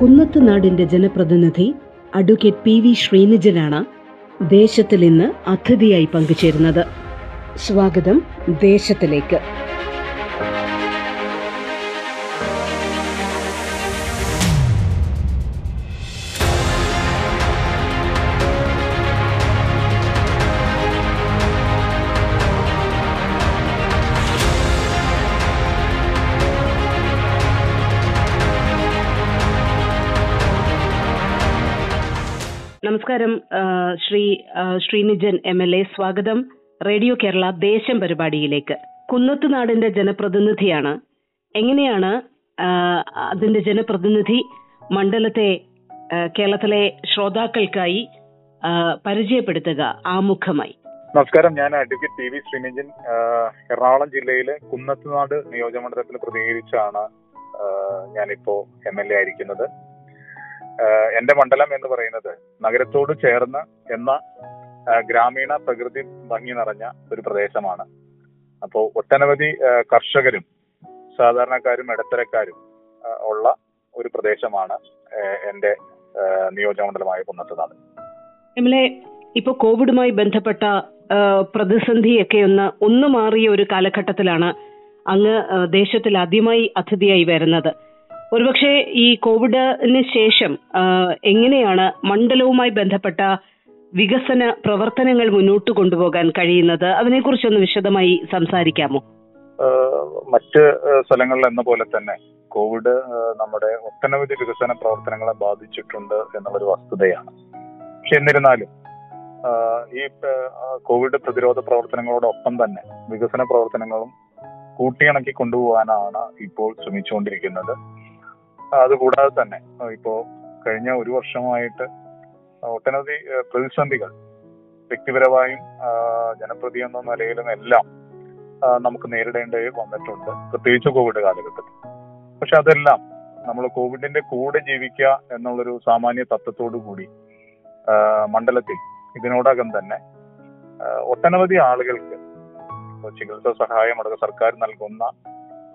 കുന്നത്തുനാടിന്റെ ജനപ്രതിനിധി advocate P V ശ്രീനിജനാണ് ദേശത്തിൽ ഇന്ന് അതിഥിയായി പങ്കുചേരുന്നത്. സ്വാഗതം ദേശത്തിലേക്ക്. നമസ്കാരം. Shri Sreenijan M L A സ്വാഗതം. റേഡിയോ കേരള ദേശം പരിപാടിയിലേക്ക്. കുന്നത്തുനാടിന്റെ ജനപ്രതിനിധിയാണ്. എങ്ങനെയാണ് അതിന്റെ ജനപ്രതിനിധി മണ്ഡലത്തെ കേരളത്തിലെ ശ്രോതാക്കൾക്കായി പരിചയപ്പെടുത്തുക ആമുഖമായി? നമസ്കാരം. ഞാൻ advocate T V Sreenijan. Ernakulam ജില്ലയിലെ കുന്നത്തുനാട് നിയോജകമണ്ഡലത്തിൽ പ്രതികരിച്ചാണ് ഞാനിപ്പോ എം എൽ എ ആയിരിക്കുന്നത്. എന്റെ മണ്ഡലം എന്ന് പറയുന്നത് നഗരത്തോട് ചേർന്ന് എന്ന ഗ്രാമീണ പ്രകൃതി ഭംഗി നിറഞ്ഞ ഒരു പ്രദേശമാണ്. അപ്പോൾ ഒട്ടനവധി കർഷകരും സാധാരണക്കാരും ഇടത്തരക്കാരും ഉള്ള ഒരു പ്രദേശമാണ് എന്റെ നിയോജക നിയോജകമണ്ഡലമായ കുന്നത്തുനാട് നമ്മളെ ഇപ്പൊ കോവിഡുമായി ബന്ധപ്പെട്ട പ്രതിസന്ധിയൊക്കെ ഒന്ന് ഒന്ന് മാറിയ ഒരു കാലഘട്ടത്തിലാണ് അങ്ങ് ദേശത്തിൽ ആദ്യമായി അതിഥിയായി വരുന്നത്. ഒരുപക്ഷെ ഈ കോവിഡിന് ശേഷം എങ്ങനെയാണ് മണ്ഡലവുമായി ബന്ധപ്പെട്ട വികസന പ്രവർത്തനങ്ങൾ മുന്നോട്ട് കൊണ്ടുപോകാൻ കഴിയുന്നത്? അതിനെക്കുറിച്ചൊന്ന് വിശദമായി സംസാരിക്കാമോ? മറ്റ് സ്ഥലങ്ങളിൽ എന്ന പോലെ തന്നെ കോവിഡ് നമ്മുടെ ഒട്ടനവധി വികസന പ്രവർത്തനങ്ങളെ ബാധിച്ചിട്ടുണ്ട് എന്നുള്ളൊരു വസ്തുതയാണ്. പക്ഷെ എന്നിരുന്നാലും ഈ കോവിഡ് പ്രതിരോധ പ്രവർത്തനങ്ങളോടൊപ്പം തന്നെ വികസന പ്രവർത്തനങ്ങളും കൂട്ടിയിണക്കി കൊണ്ടുപോകാനാണ് ഇപ്പോൾ ശ്രമിച്ചുകൊണ്ടിരിക്കുന്നത്. അതുകൂടാതെ തന്നെ ഇപ്പോ കഴിഞ്ഞ ഒരു വർഷമായിട്ട് ഒട്ടനവധി പ്രതിസന്ധികൾ വ്യക്തിപരമായും ജനപ്രതി എന്ന നിലയിലും എല്ലാം നമുക്ക് നേരിടേണ്ടി വന്നിട്ടുണ്ട് പ്രത്യേകിച്ച് കോവിഡ് കാലഘട്ടത്തിൽ. പക്ഷെ അതെല്ലാം നമ്മൾ കോവിഡിന്റെ കൂടെ ജീവിക്കുക എന്നുള്ളൊരു സാമാന്യ തത്വത്തോടു കൂടി മണ്ഡലത്തിൽ ഇതിനോടകം തന്നെ ഒട്ടനവധി ആളുകൾക്ക് ചികിത്സാ സഹായം അടക്കം സർക്കാർ നൽകുന്ന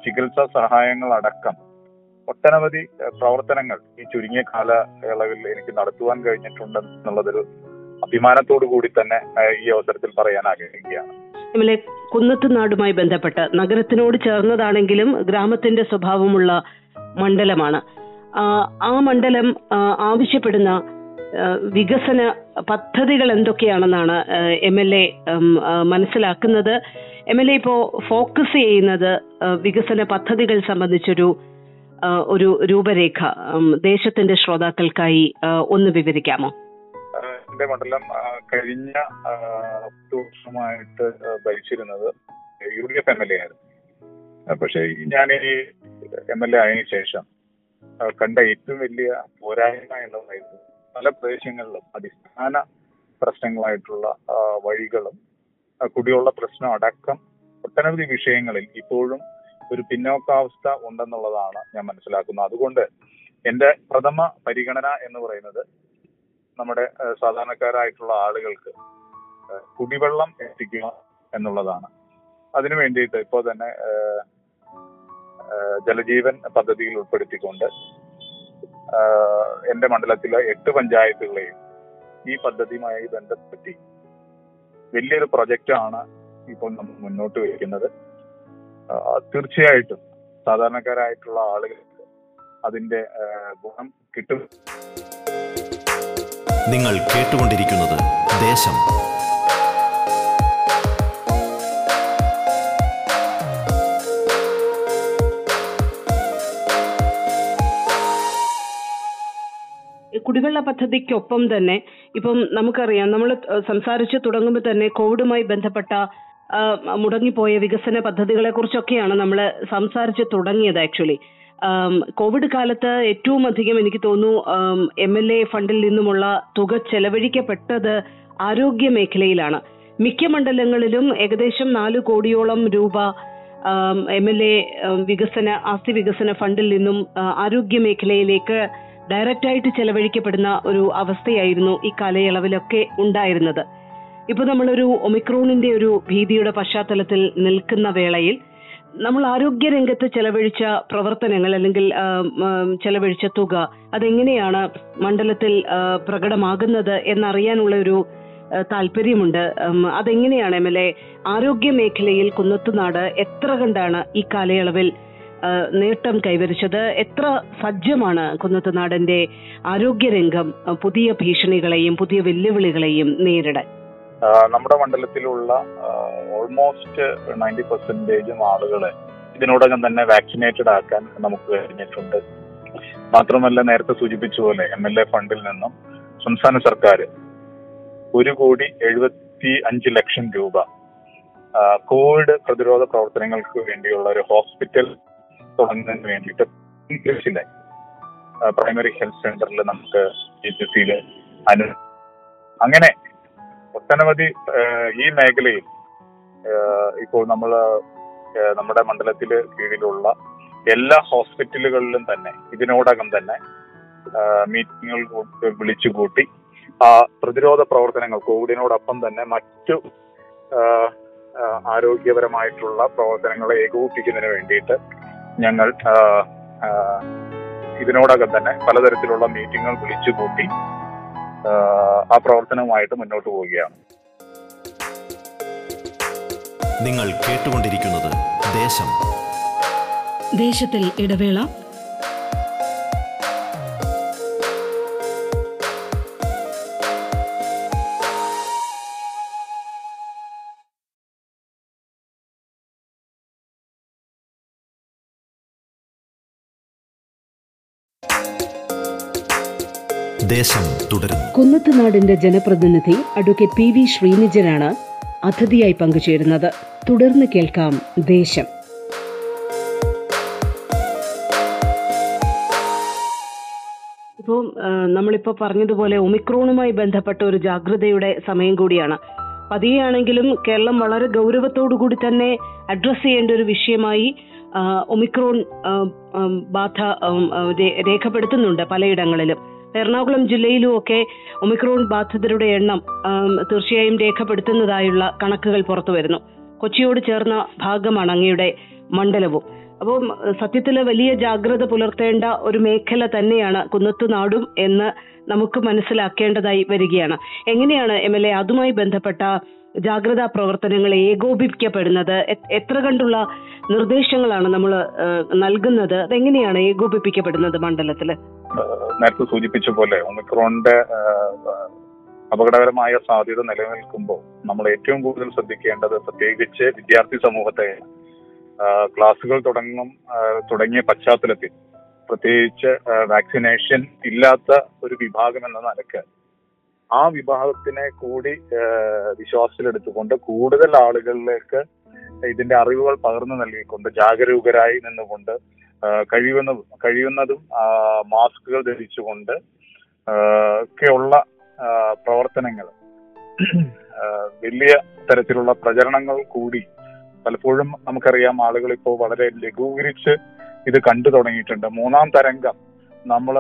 ചികിത്സാ സഹായങ്ങളടക്കം ഒട്ടനവധി പ്രവർത്തനങ്ങൾ ഈ ചുരുങ്ങിയ കാലയളവിൽ എനിക്ക് നടത്തുവാൻ കഴിഞ്ഞിട്ടുണ്ട് എന്നുള്ളതൊരു അഭിമാനത്തോടു കൂടി തന്നെ ഈ അവസരത്തിൽ പറയാൻ ആഗ്രഹിക്കുകയാണ്. എംഎൽഎ കുന്നത്തുനാടുമായി ബന്ധപ്പെട്ട് നഗരത്തിനോട് ചേർന്നതാണെങ്കിലും ഗ്രാമത്തിന്റെ സ്വഭാവമുള്ള മണ്ഡലമാണ്. ആ, മണ്ഡലം ആവശ്യപ്പെടുന്ന വികസന പദ്ധതികൾ എന്തൊക്കെയാണെന്നാണ് എം എൽ എ മനസ്സിലാക്കുന്നത്. എം എൽ എ ഇപ്പോ ഫോക്കസ് ചെയ്യുന്നത് വികസന പദ്ധതികൾ സംബന്ധിച്ചൊരു ഒരു രൂപരേഖ ദേശത്തിന്റെ ശ്രോതാക്കൾക്കായി ഒന്ന് വിവരിക്കാമോ? എന്റെ മണ്ഡലം കഴിഞ്ഞ പത്ത് വർഷമായിട്ട് ഭരിച്ചിരുന്നത് U D F M L A ആയിരുന്നു. പക്ഷെ ഞാൻ ഈ എം എൽ എ ആയതിനു ശേഷം കണ്ട ഏറ്റവും വലിയ പോരായ്മ എന്നുള്ളത് പല പ്രദേശങ്ങളിലും അടിസ്ഥാന പ്രശ്നങ്ങളായിട്ടുള്ള വഴികളും കുടിവെള്ള പ്രശ്നം അടക്കം ഒട്ടനവധി വിഷയങ്ങളിൽ ഇപ്പോഴും ഒരു പിന്നോക്കാവസ്ഥ ഉണ്ടെന്നുള്ളതാണ് ഞാൻ മനസ്സിലാക്കുന്നത്. അതുകൊണ്ട് എന്റെ പ്രഥമ പരിഗണന എന്ന് പറയുന്നത് നമ്മുടെ സാധാരണക്കാരായിട്ടുള്ള ആളുകൾക്ക് കുടിവെള്ളം എത്തിക്കുക എന്നുള്ളതാണ്. അതിനു വേണ്ടിയിട്ട് ഇപ്പോൾ തന്നെ ജലജീവൻ പദ്ധതിയിൽ ഉൾപ്പെടുത്തിക്കൊണ്ട് എന്റെ മണ്ഡലത്തിലെ എട്ട് പഞ്ചായത്തുകളെയും ഈ പദ്ധതിയുമായി ബന്ധപ്പെടുത്തി വലിയൊരു പ്രൊജക്റ്റാണ് ഇപ്പോൾ നമ്മൾ മുന്നോട്ട് വയ്ക്കുന്നത്. തീർച്ചയായിട്ടും സാധാരണക്കാരായിട്ടുള്ള ആളുകൾക്ക് അതിന്റെ ഗുണം കിട്ടും. നിങ്ങൾ കേട്ടുകൊണ്ടിരിക്കുന്നത് ദേശം. കുടിവെള്ള പദ്ധതിക്കൊപ്പം തന്നെ ഇപ്പം നമുക്കറിയാം നമ്മൾ സംസാരിച്ചു തുടങ്ങുമ്പോൾ തന്നെ കോവിഡുമായി ബന്ധപ്പെട്ട മുടങ്ങിപ്പോയ വികസന പദ്ധതികളെ കുറിച്ചൊക്കെയാണ് നമ്മൾ സംസാരിച്ച് തുടങ്ങിയത് ആക്ച്വലി കോവിഡ് കാലത്ത് ഏറ്റവും അധികം എനിക്ക് തോന്നുന്നു എം എൽ എ ഫണ്ടിൽ നിന്നുമുള്ള തുക ചെലവഴിക്കപ്പെട്ടത് ആരോഗ്യ മേഖലയിലാണ്. മിക്ക മണ്ഡലങ്ങളിലും ഏകദേശം നാല് കോടിയോളം രൂപ എം എൽ എ വികസന ആസ്തി വികസന ഫണ്ടിൽ നിന്നും ആരോഗ്യ മേഖലയിലേക്ക് ഡയറക്റ്റായിട്ട് ചെലവഴിക്കപ്പെടുന്ന ഒരു അവസ്ഥയായിരുന്നു ഈ കാലയളവിലൊക്കെ ഉണ്ടായിരുന്നത്. ഇപ്പൊ നമ്മളൊരു ഒമിക്രോണിന്റെ ഒരു ഭീതിയുടെ പശ്ചാത്തലത്തിൽ നിൽക്കുന്ന വേളയിൽ നമ്മൾ ആരോഗ്യ രംഗത്ത് ചെലവഴിച്ച പ്രവർത്തനങ്ങൾ അല്ലെങ്കിൽ ചെലവഴിച്ച തുക അതെങ്ങനെയാണ് മണ്ഡലത്തിൽ പ്രകടമാകുന്നത് എന്നറിയാനുള്ള ഒരു താല്പര്യമുണ്ട്. അതെങ്ങനെയാണ് എം എൽ എ ആരോഗ്യ മേഖലയിൽ കുന്നത്തുനാട് എത്ര കണ്ടാണ് ഈ കാലയളവിൽ നേട്ടം കൈവരിച്ചത്? എത്ര സജ്ജമാണ് കുന്നത്തുനാടിന്റെ ആരോഗ്യരംഗം പുതിയ ഭീഷണികളെയും പുതിയ വെല്ലുവിളികളെയും നേരിടാൻ? നമ്മുടെ മണ്ഡലത്തിലുള്ള ഓൾമോസ്റ്റ് നയന്റി പെർസെന്റേജും ആളുകളെ ഇതിനോടകം തന്നെ വാക്സിനേറ്റഡ് ആക്കാൻ നമുക്ക് കഴിഞ്ഞിട്ടുണ്ട്. മാത്രമല്ല നേരത്തെ സൂചിപ്പിച്ച പോലെ എം എൽ എ ഫണ്ടിൽ നിന്നും സംസ്ഥാന സർക്കാർ ഒരു കോടി എഴുപത്തി അഞ്ച് ലക്ഷം രൂപ കോവിഡ് പ്രതിരോധ പ്രവർത്തനങ്ങൾക്ക് വേണ്ടിയുള്ള ഒരു ഹോസ്പിറ്റൽ തുടങ്ങുന്നതിന് വേണ്ടിയിട്ട് പ്രൈമറി ഹെൽത്ത് സെന്ററിൽ നമുക്ക് ജി സിയിൽ അനു അങ്ങനെ ഒട്ടനവധി ഈ മേഖലയിൽ ഇപ്പോൾ നമ്മൾ നമ്മുടെ മണ്ഡലത്തിൽ കീഴിലുള്ള എല്ലാ ഹോസ്പിറ്റലുകളിലും തന്നെ ഇതിനോടകം തന്നെ മീറ്റിങ്ങുകൾ വിളിച്ചു കൂട്ടി ആ പ്രതിരോധ പ്രവർത്തനങ്ങൾ കോവിഡിനോടൊപ്പം തന്നെ മറ്റു ആരോഗ്യപരമായിട്ടുള്ള പ്രവർത്തനങ്ങളെ ഏകോപിപ്പിക്കുന്നതിന് വേണ്ടിയിട്ട് ഞങ്ങൾ ഇതിനോടകം തന്നെ പലതരത്തിലുള്ള മീറ്റിങ്ങുകൾ വിളിച്ചു കൂട്ടി ആ പ്രവർത്തനവുമായിട്ട് മുന്നോട്ട് പോവുകയാണ്. നിങ്ങൾ കേട്ടുകൊണ്ടിരിക്കുന്നത് ദേശം. ദേശത്തിൽ ഇടവേള. ദേശം തുടരുന്നു. കുന്നത്തുനാടിന്റെ ജനപ്രതിനിധി അഡ്വക്കേറ്റ് പി വി ശ്രീനിജനാണ് അതിഥിയായി പങ്കുചേരുന്നത്. തുടർന്ന് കേൾക്കാം ദേശം. ഇപ്പോൾ നമ്മളിപ്പോൾ പറഞ്ഞതുപോലെ ഒമിക്രോണുമായി ബന്ധപ്പെട്ട ഒരു ജാഗ്രതയുടെ സമയം കൂടിയാണ്. പതിയെയാണെങ്കിലും കേരളം വളരെ ഗൗരവത്തോടു കൂടി തന്നെ അഡ്രസ് ചെയ്യേണ്ട ഒരു വിഷയമായി ഒമിക്രോൺ ബാധ രേഖപ്പെടുത്തുന്നുണ്ട് പലയിടങ്ങളിലും. എറണാകുളം ജില്ലയിലും ഒക്കെ ഒമിക്രോൺ ബാധിതരുടെ എണ്ണം തീർച്ചയായും രേഖപ്പെടുത്തുന്നതായുള്ള കണക്കുകൾ പുറത്തു വരുന്നു. കൊച്ചിയോട് ചേർന്ന ഭാഗമാണ് അങ്ങയുടെ മണ്ഡലവും. അപ്പം സത്യത്തിൽ വലിയ ജാഗ്രത പുലർത്തേണ്ട ഒരു മേഖല തന്നെയാണ് കുന്നത്തുനാടും എന്ന് നമുക്ക് മനസ്സിലാക്കേണ്ടതായി വരികയാണ്. എങ്ങനെയാണ് എം എൽ എ അതുമായി ബന്ധപ്പെട്ട ജാഗ്രതാ പ്രവർത്തനങ്ങൾ ഏകോപിപ്പിക്കപ്പെടുന്നത്? എത്ര കണ്ടുള്ള നിർദ്ദേശങ്ങളാണ് നമ്മൾ നൽകുന്നത്? അതെങ്ങനെയാണ് ഏകോപിപ്പിക്കപ്പെടുന്നത് മണ്ഡലത്തിൽ? നേരത്തെ സൂചിപ്പിച്ച പോലെ ഒമിക്രോണിന്റെ അപകടകരമായ സാധ്യത നിലനിൽക്കുമ്പോൾ നമ്മൾ ഏറ്റവും കൂടുതൽ ശ്രദ്ധിക്കേണ്ടത് പ്രത്യേകിച്ച് വിദ്യാർത്ഥി സമൂഹത്തെ ക്ലാസ്സുകൾ തുടങ്ങും തുടങ്ങിയ പശ്ചാത്തലത്തിൽ പ്രത്യേകിച്ച് വാക്സിനേഷൻ ഇല്ലാത്ത ഒരു വിഭാഗം എന്ന നിലയ്ക്ക് ആ വിഭാഗത്തിനെ കൂടി വിശ്വാസത്തിലെടുത്തുകൊണ്ട് കൂടുതൽ ആളുകളിലേക്ക് ഇതിന്റെ അറിവുകൾ പകർന്നു നൽകിക്കൊണ്ട് ജാഗരൂകരായി നിന്നുകൊണ്ട് കഴിയുന്ന കഴിയുന്നതും മാസ്കുകൾ ധരിച്ചുകൊണ്ട് ഒക്കെയുള്ള പ്രവർത്തനങ്ങൾ വലിയ തരത്തിലുള്ള പ്രചരണങ്ങൾ കൂടി പലപ്പോഴും നമുക്കറിയാം ആളുകൾ ഇപ്പോൾ വളരെ ലഘൂകരിച്ച് ഇത് കണ്ടു തുടങ്ങിയിട്ടുണ്ട്. മൂന്നാം തരംഗം നമ്മൾ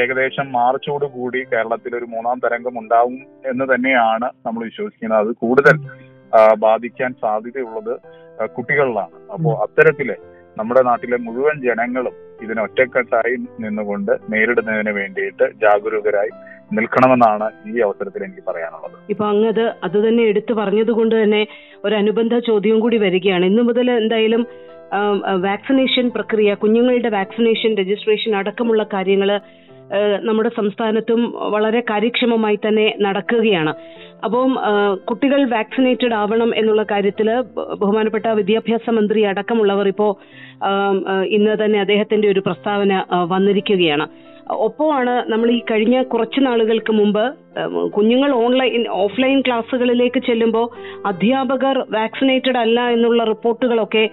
ഏകദേശം മാർച്ചോട് കൂടി കേരളത്തിൽ ഒരു മൂന്നാം തരംഗം ഉണ്ടാവും എന്ന് തന്നെയാണ് നമ്മൾ വിശ്വസിക്കുന്നത്. അത് കൂടുതൽ ബാധിക്കാൻ സാധ്യതയുള്ളത് കുട്ടികളിലാണ്. അപ്പോൾ അത്തരത്തിൽ നമ്മുടെ നാട്ടിലെ മുഴുവൻ ജനങ്ങളും ഇതിനൊറ്റക്കെട്ടായി നിന്നുകൊണ്ട് നേരിടുന്നതിന് വേണ്ടിയിട്ട് ജാഗരൂകരായി നിൽക്കണമെന്നാണ് ഈ അവസരത്തിൽ എനിക്ക് പറയാനുള്ളത്. ഇപ്പൊ അങ്ങത് അത് തന്നെ എടുത്തു പറഞ്ഞതുകൊണ്ട് തന്നെ ഒരു അനുബന്ധ ചോദ്യവും കൂടി വരികയാണ്. ഇന്നു മുതൽ എന്തായാലും വാക്സിനേഷൻ പ്രക്രിയ കുഞ്ഞുങ്ങളുടെ വാക്സിനേഷൻ രജിസ്ട്രേഷൻ അടക്കമുള്ള കാര്യങ്ങൾ നമ്മുടെ സംസ്ഥാനത്തും വളരെ കാര്യക്ഷമമായി തന്നെ നടക്കുകയാണ്. അപ്പം കുട്ടികൾ വാക്സിനേറ്റഡ് ആവണം എന്നുള്ള കാര്യത്തിൽ ബഹുമാനപ്പെട്ട വിദ്യാഭ്യാസ മന്ത്രി അടക്കമുള്ളവർ ഇപ്പോ ആം, ഇന്ന് തന്നെ അദ്ദേഹത്തിന്റെ ഒരു പ്രസ്താവന വന്നിരിക്കുകയാണ്. ഒപ്പമാണ് നമ്മൾ ഈ കഴിഞ്ഞ കുറച്ച് നാളുകൾക്ക് മുമ്പ് കുഞ്ഞുങ്ങൾ ഓൺലൈൻ ഓഫ്ലൈൻ ക്ലാസ്സുകളിലേക്ക് ചെല്ലുമ്പോൾ അധ്യാപകർ വാക്സിനേറ്റഡ് അല്ല എന്നുള്ള റിപ്പോർട്ടുകളൊക്കെ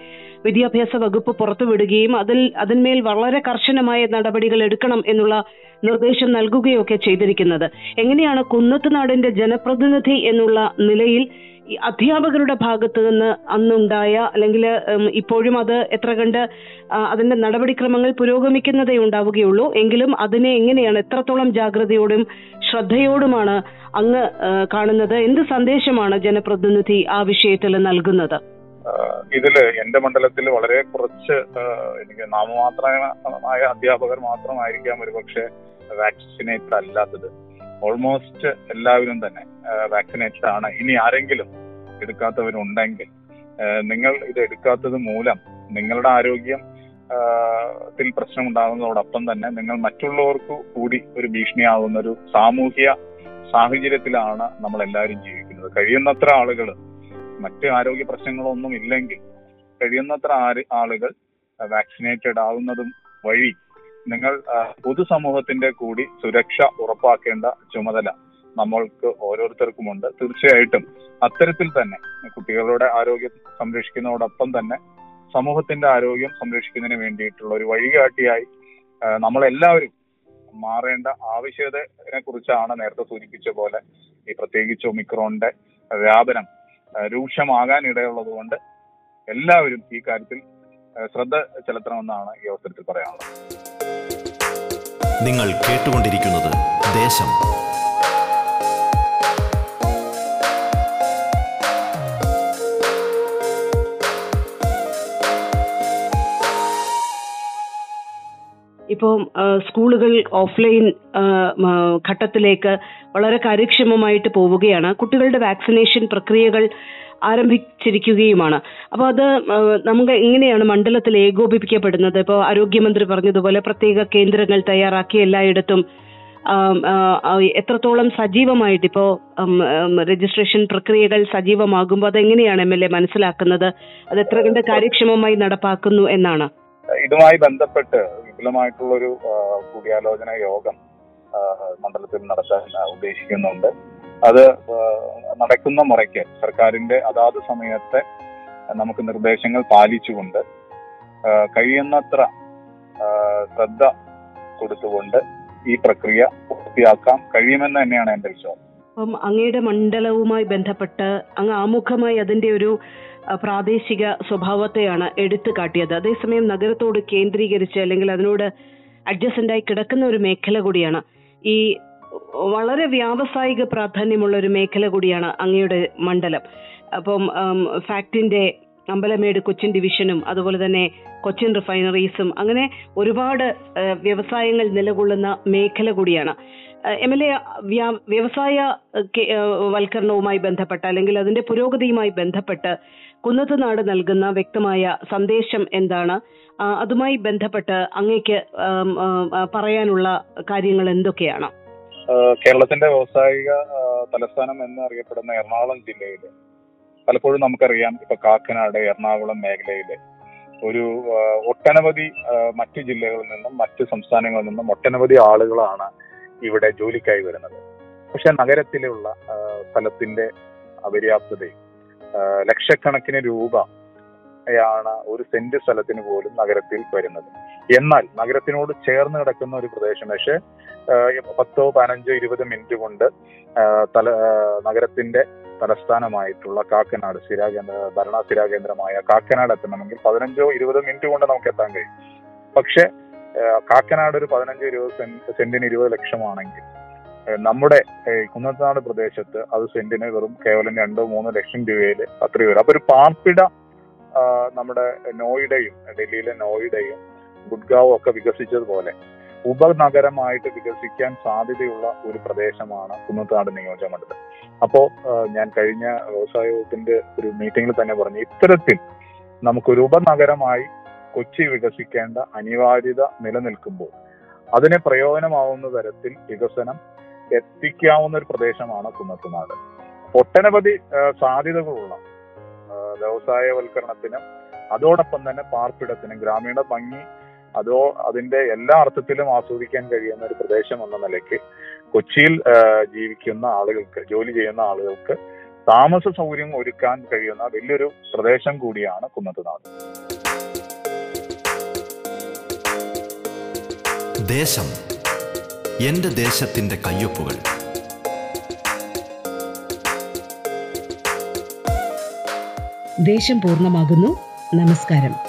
വിദ്യാഭ്യാസ വകുപ്പ് പുറത്തുവിടുകയും അതിൽ അതിന്മേൽ വളരെ കർശനമായ നടപടികൾ എടുക്കണം എന്നുള്ള നിർദ്ദേശം നൽകുകയൊക്കെ ചെയ്തിരിക്കുന്നത്. എങ്ങനെയാണ് കുന്നത്തുനാടിന്റെ ജനപ്രതിനിധി എന്നുള്ള നിലയിൽ അധ്യാപകരുടെ ഭാഗത്ത് നിന്ന് അന്നുണ്ടായ അല്ലെങ്കിൽ ഇപ്പോഴും അത് എത്ര കണ്ട് അതിന്റെ നടപടിക്രമങ്ങൾ പുരോഗമിക്കുന്നതേ ഉണ്ടാവുകയുള്ളൂ. എങ്കിലും അതിനെ എങ്ങനെയാണ് എത്രത്തോളം ജാഗ്രതയോടും ശ്രദ്ധയോടുമാണ് അങ്ങ് കാണുന്നത്? എന്ത് സന്ദേശമാണ് ജനപ്രതിനിധി ആ വിഷയത്തിൽ നൽകുന്നത്? ഇതിൽ എന്റെ മണ്ഡലത്തിൽ വളരെ കുറച്ച് എനിക്ക് നാമമാത്രമായ അധ്യാപകർ മാത്രമായിരിക്കാം ഒരുപക്ഷെ വാക്സിനേറ്റഡ് അല്ലാത്തത്. ഓൾമോസ്റ്റ് എല്ലാവരും തന്നെ വാക്സിനേറ്റഡ് ആണ്. ഇനി ആരെങ്കിലും എടുക്കാത്തവരുണ്ടെങ്കിൽ നിങ്ങൾ ഇത് എടുക്കാത്തത് മൂലം നിങ്ങളുടെ ആരോഗ്യം ത്തിൽ പ്രശ്നം ഉണ്ടാകുന്നതോടൊപ്പം തന്നെ നിങ്ങൾ മറ്റുള്ളവർക്ക് കൂടി ഒരു ഭീഷണിയാവുന്ന ഒരു സാമൂഹ്യ സാഹചര്യത്തിലാണ് നമ്മൾ എല്ലാവരും ജീവിക്കുന്നത്. കഴിയുന്നത്ര ആളുകൾ മറ്റ് ആരോഗ്യ പ്രശ്നങ്ങളൊന്നും ഇല്ലെങ്കിൽ കഴിയുന്നത്ര ആളുകൾ വാക്സിനേറ്റഡ് ആവുന്നതും വഴി നിങ്ങൾ പൊതുസമൂഹത്തിന്റെ കൂടി സുരക്ഷ ഉറപ്പാക്കേണ്ട ചുമതല നമ്മൾക്ക് ഓരോരുത്തർക്കുമുണ്ട്. തീർച്ചയായിട്ടും അത്തരത്തിൽ തന്നെ കുട്ടികളുടെ ആരോഗ്യം സംരക്ഷിക്കുന്നതോടൊപ്പം തന്നെ സമൂഹത്തിന്റെ ആരോഗ്യം സംരക്ഷിക്കുന്നതിന് വേണ്ടിയിട്ടുള്ള ഒരു വഴികാട്ടിയായി നമ്മളെല്ലാവരും മാറേണ്ട ആവശ്യകതയെ കുറിച്ചാണ് നേരത്തെ സൂചിപ്പിച്ച പോലെ ഈ പ്രത്യേകിച്ച് ഒമിക്രോണിന്റെ വ്യാപനം രൂക്ഷമാകാൻ ഇടയുള്ളത് കൊണ്ട് എല്ലാവരും ഈ കാര്യത്തിൽ ശ്രദ്ധ ചെലുത്തണമെന്നാണ് ഈ അവസരത്തിൽ പറയാനുള്ളത്. നിങ്ങൾ കേട്ടുകൊണ്ടിരിക്കുന്നത് ദേശം. ഇപ്പോൾ സ്കൂളുകൾ ഓഫ്ലൈൻ ഘട്ടത്തിലേക്ക് വളരെ കാര്യക്ഷമമായിട്ട് പോവുകയാണ്. കുട്ടികളുടെ വാക്സിനേഷൻ പ്രക്രിയകൾ ആരംഭിച്ചിരിക്കുകയുമാണ്. അപ്പോൾ അത് നമുക്ക് എങ്ങനെയാണ് മണ്ഡലത്തിൽ ഏകോപിപ്പിക്കപ്പെടുന്നത്? ഇപ്പോൾ ആരോഗ്യമന്ത്രി പറഞ്ഞതുപോലെ പ്രത്യേക കേന്ദ്രങ്ങൾ തയ്യാറാക്കി എല്ലായിടത്തും എത്രത്തോളം സജീവമായിട്ട് ഇപ്പോ രജിസ്ട്രേഷൻ പ്രക്രിയകൾ സജീവമാകുമ്പോൾ അതെങ്ങനെയാണ് എം എൽ എ മനസ്സിലാക്കുന്നത്? അത് എത്ര കണ്ട് കാര്യക്ഷമമായി നടപ്പാക്കുന്നു എന്നാണ്. ഇതുമായി ബന്ധപ്പെട്ട് വിപുലമായിട്ടുള്ളൊരു കൂടിയാലോചന യോഗം മണ്ഡലത്തിൽ നടത്താൻ ഉദ്ദേശിക്കുന്നുണ്ട്. അത് നടക്കുന്ന മുറയ്ക്ക് സർക്കാരിന്റെ അതാത് സമയത്തെ നമുക്ക് നിർദ്ദേശങ്ങൾ പാലിച്ചുകൊണ്ട് കഴിയുന്നത്ര ശ്രദ്ധ കൊടുത്തുകൊണ്ട് ഈ പ്രക്രിയ പൂർത്തിയാക്കാം. കഴിയുമെന്ന് തന്നെയാണ് എന്റെ വിശ്വാസം. അപ്പം അങ്ങയുടെ മണ്ഡലവുമായി ബന്ധപ്പെട്ട് അങ്ങ് ആമുഖമായി അതിന്റെ ഒരു പ്രാദേശിക സ്വഭാവത്തെയാണ് എടുത്തു കാട്ടിയത് അതേസമയം നഗരത്തോട് കേന്ദ്രീകരിച്ച് അല്ലെങ്കിൽ അതിനോട് അഡ്ജസ്റ്റന്റ് ആയി കിടക്കുന്ന ഒരു മേഖല കൂടിയാണ്. ഈ വളരെ വ്യാവസായിക പ്രാധാന്യമുള്ള ഒരു മേഖല കൂടിയാണ് അങ്ങയുടെ മണ്ഡലം. അപ്പം ഫാക്ടിന്റെ അമ്പലമേട് കൊച്ചിൻ ഡിവിഷനും അതുപോലെ തന്നെ കൊച്ചിൻ റിഫൈനറീസും അങ്ങനെ ഒരുപാട് വ്യവസായങ്ങൾ നിലകൊള്ളുന്ന മേഖല കൂടിയാണ്. എം എൽ എ വ്യവസായ വൽക്കരണവുമായി ബന്ധപ്പെട്ട് അല്ലെങ്കിൽ അതിന്റെ പുരോഗതിയുമായി ബന്ധപ്പെട്ട് കുന്നത്തുനാട് നൽകുന്ന വ്യക്തമായ സന്ദേശം എന്താണ്? അതുമായി ബന്ധപ്പെട്ട് അങ്ങേക്ക് പറയാനുള്ള കാര്യങ്ങൾ എന്തൊക്കെയാണ്? കേരളത്തിന്റെ വ്യാവസായിക തലസ്ഥാനം എന്ന് അറിയപ്പെടുന്ന എറണാകുളം ജില്ലയിൽ പലപ്പോഴും നമുക്കറിയാം ഇപ്പൊ കാക്കനാട് എറണാകുളം മേഖലയിൽ ഒരു ഒട്ടനവധി മറ്റു ജില്ലകളിൽ നിന്നും മറ്റു സംസ്ഥാനങ്ങളിൽ നിന്നും ഒട്ടനവധി ആളുകളാണ് ഇവിടെ ജോലിക്കായി വരുന്നത്. പക്ഷെ നഗരത്തിലുള്ള സ്ഥലത്തിന്റെ അപര്യാപ്തതയും ലക്ഷക്കണക്കിന് രൂപ ാണ് ഒരു സെന്റ് സ്ഥലത്തിന് പോലും നഗരത്തിൽ വരുന്നത്. എന്നാൽ നഗരത്തിനോട് ചേർന്ന് കിടക്കുന്ന ഒരു പ്രദേശം പക്ഷേ പത്തോ പതിനഞ്ചോ ഇരുപത് മിനിറ്റ് കൊണ്ട് തല നഗരത്തിന്റെ തലസ്ഥാനമായിട്ടുള്ള കാക്കനാട് സ്ഥിരാകേന്ദ്ര ഭരണ സ്ഥിരാകേന്ദ്രമായ കാക്കനാട് എത്തണമെങ്കിൽ പതിനഞ്ചോ ഇരുപത് മിനിറ്റ് കൊണ്ട് നമുക്ക് എത്താൻ കഴിയും. പക്ഷെ കാക്കനാട് ഒരു പതിനഞ്ചോ ഇരുപത് സെന്റ് സെന്റിന് ഇരുപത് ലക്ഷമാണെങ്കിൽ നമ്മുടെ കുന്നത്തനാട് പ്രദേശത്ത് അത് സെന്റിന് വെറും കേവലം രണ്ടോ മൂന്നോ ലക്ഷം രൂപയിൽ അത്രയും വരും അപ്പൊ ഒരു പാർപ്പിട നമ്മുടെ നോയിഡയും ഡൽഹിയിലെ നോയിഡയും ഗുഡ്ഗാവും ഒക്കെ വികസിച്ചതുപോലെ ഉപനഗരമായിട്ട് വികസിക്കാൻ സാധ്യതയുള്ള ഒരു പ്രദേശമാണ് കുന്നത്താട് നിയോജകമണ്ഡലം അപ്പോ ഞാൻ കഴിഞ്ഞ വ്യവസായ വകുപ്പിന്റെ ഒരു മീറ്റിംഗിൽ തന്നെ പറഞ്ഞു ഇത്തരത്തിൽ നമുക്കൊരു ഉപനഗരമായി കൊച്ചി വികസിക്കേണ്ട അനിവാര്യത നിലനിൽക്കുമ്പോൾ അതിനെ പ്രയോജനമാവുന്ന തരത്തിൽ വികസനം എത്തിക്കാവുന്ന ഒരു പ്രദേശമാണ് കുന്നത്തുനാട്. ഒട്ടനവധി സാധ്യതകളുള്ള വ്യവസായവൽക്കരണത്തിനും അതോടൊപ്പം തന്നെ പാർപ്പിടത്തിനും ഗ്രാമീണ ഭംഗി അതോ അതിന്റെ എല്ലാ അർത്ഥത്തിലും ആസ്വദിക്കാൻ കഴിയുന്ന ഒരു പ്രദേശം എന്ന നിലയ്ക്ക് കൊച്ചിയിൽ ജീവിക്കുന്ന ആളുകൾക്ക് ജോലി ചെയ്യുന്ന ആളുകൾക്ക് താമസ സൗകര്യം ഒരുക്കാൻ കഴിയുന്ന വലിയൊരു പ്രദേശം കൂടിയാണ് കുന്നത്തുനാട്. ദേശം എന്റെ ദേശത്തിന്റെ കയ്യൊപ്പുകൾ. ദേശം പൂർണമാകുന്നു. നമസ്കാരം.